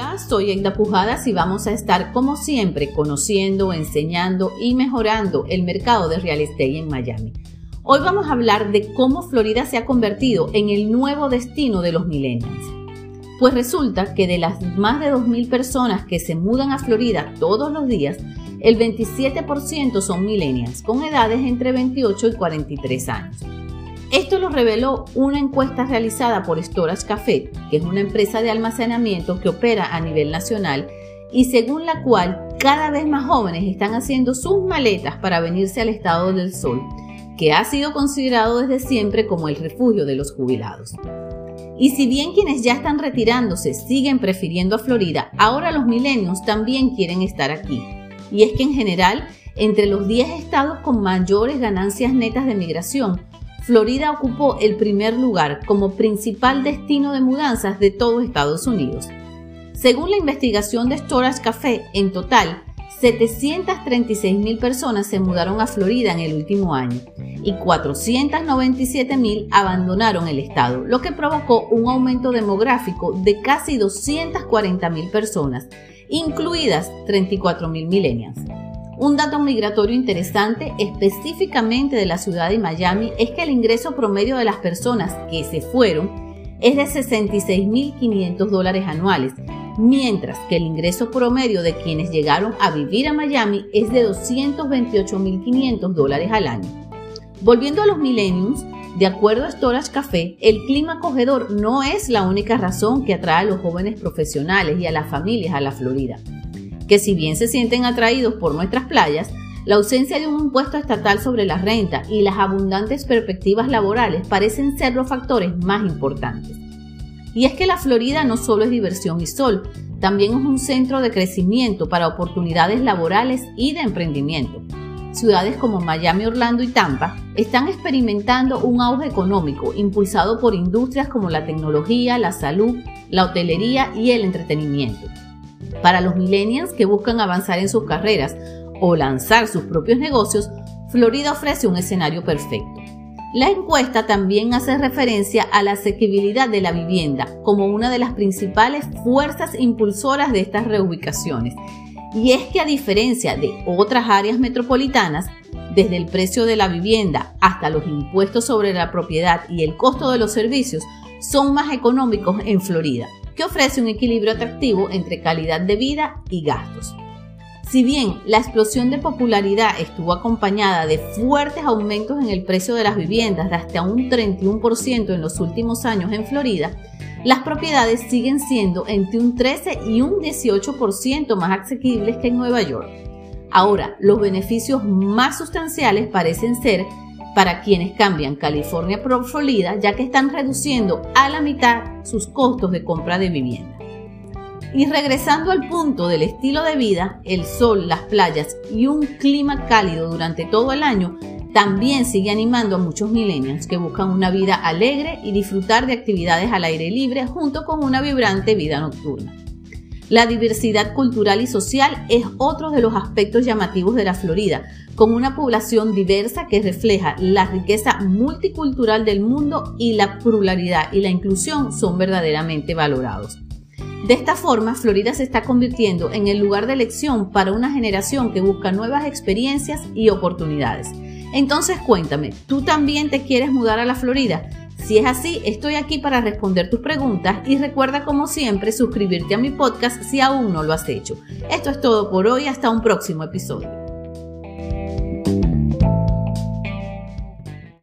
Hola, soy Egda Pujadas y vamos a estar como siempre conociendo, enseñando y mejorando el mercado de real estate en Miami. Hoy vamos a hablar de cómo Florida se ha convertido en el nuevo destino de los millennials. Pues resulta que de las más de 2.000 personas que se mudan a Florida todos los días, el 27% son millennials con edades entre 28 y 43 años. Esto lo reveló una encuesta realizada por Storage Café, que es una empresa de almacenamiento que opera a nivel nacional y según la cual cada vez más jóvenes están haciendo sus maletas para venirse al estado del sol, que ha sido considerado desde siempre como el refugio de los jubilados. Y si bien quienes ya están retirándose siguen prefiriendo a Florida, ahora los milenios también quieren estar aquí. Y es que en general, entre los 10 estados con mayores ganancias netas de migración, Florida ocupó el primer lugar como principal destino de mudanzas de todo Estados Unidos. Según la investigación de Storage Café, en total, 736 mil personas se mudaron a Florida en el último año y 497 mil abandonaron el estado, lo que provocó un aumento demográfico de casi 240 mil personas, incluidas 34 mil millennials. Un dato migratorio interesante específicamente de la ciudad de Miami es que el ingreso promedio de las personas que se fueron es de 66.500 dólares anuales, mientras que el ingreso promedio de quienes llegaron a vivir a Miami es de 228.500 dólares al año. Volviendo a los millenniums, de acuerdo a Storage Café, el clima acogedor no es la única razón que atrae a los jóvenes profesionales y a las familias a la Florida que si bien se sienten atraídos por nuestras playas, la ausencia de un impuesto estatal sobre la renta y las abundantes perspectivas laborales parecen ser los factores más importantes. Y es que la Florida no solo es diversión y sol, también es un centro de crecimiento para oportunidades laborales y de emprendimiento. Ciudades como Miami, Orlando y Tampa están experimentando un auge económico impulsado por industrias como la tecnología, la salud, la hotelería y el entretenimiento. Para los millennials que buscan avanzar en sus carreras o lanzar sus propios negocios, Florida ofrece un escenario perfecto. La encuesta también hace referencia a la asequibilidad de la vivienda como una de las principales fuerzas impulsoras de estas reubicaciones. Y es que a diferencia de otras áreas metropolitanas, desde el precio de la vivienda hasta los impuestos sobre la propiedad y el costo de los servicios, son más económicos en Florida que ofrece un equilibrio atractivo entre calidad de vida y gastos. Si bien la explosión de popularidad estuvo acompañada de fuertes aumentos en el precio de las viviendas de hasta un 31% en los últimos años en Florida, las propiedades siguen siendo entre un 13 y un 18% más asequibles que en Nueva York. Ahora, los beneficios más sustanciales parecen ser para quienes cambian California por Florida, ya que están reduciendo a la mitad sus costos de compra de vivienda. Y regresando al punto del estilo de vida, el sol, las playas y un clima cálido durante todo el año también sigue animando a muchos millennials que buscan una vida alegre y disfrutar de actividades al aire libre junto con una vibrante vida nocturna. La diversidad cultural y social es otro de los aspectos llamativos de la Florida, con una población diversa que refleja la riqueza multicultural del mundo y la pluralidad y la inclusión son verdaderamente valorados. De esta forma, Florida se está convirtiendo en el lugar de elección para una generación que busca nuevas experiencias y oportunidades. Entonces cuéntame, ¿tú también te quieres mudar a la Florida? Si es así, estoy aquí para responder tus preguntas y recuerda como siempre suscribirte a mi podcast si aún no lo has hecho. Esto es todo por hoy, hasta un próximo episodio.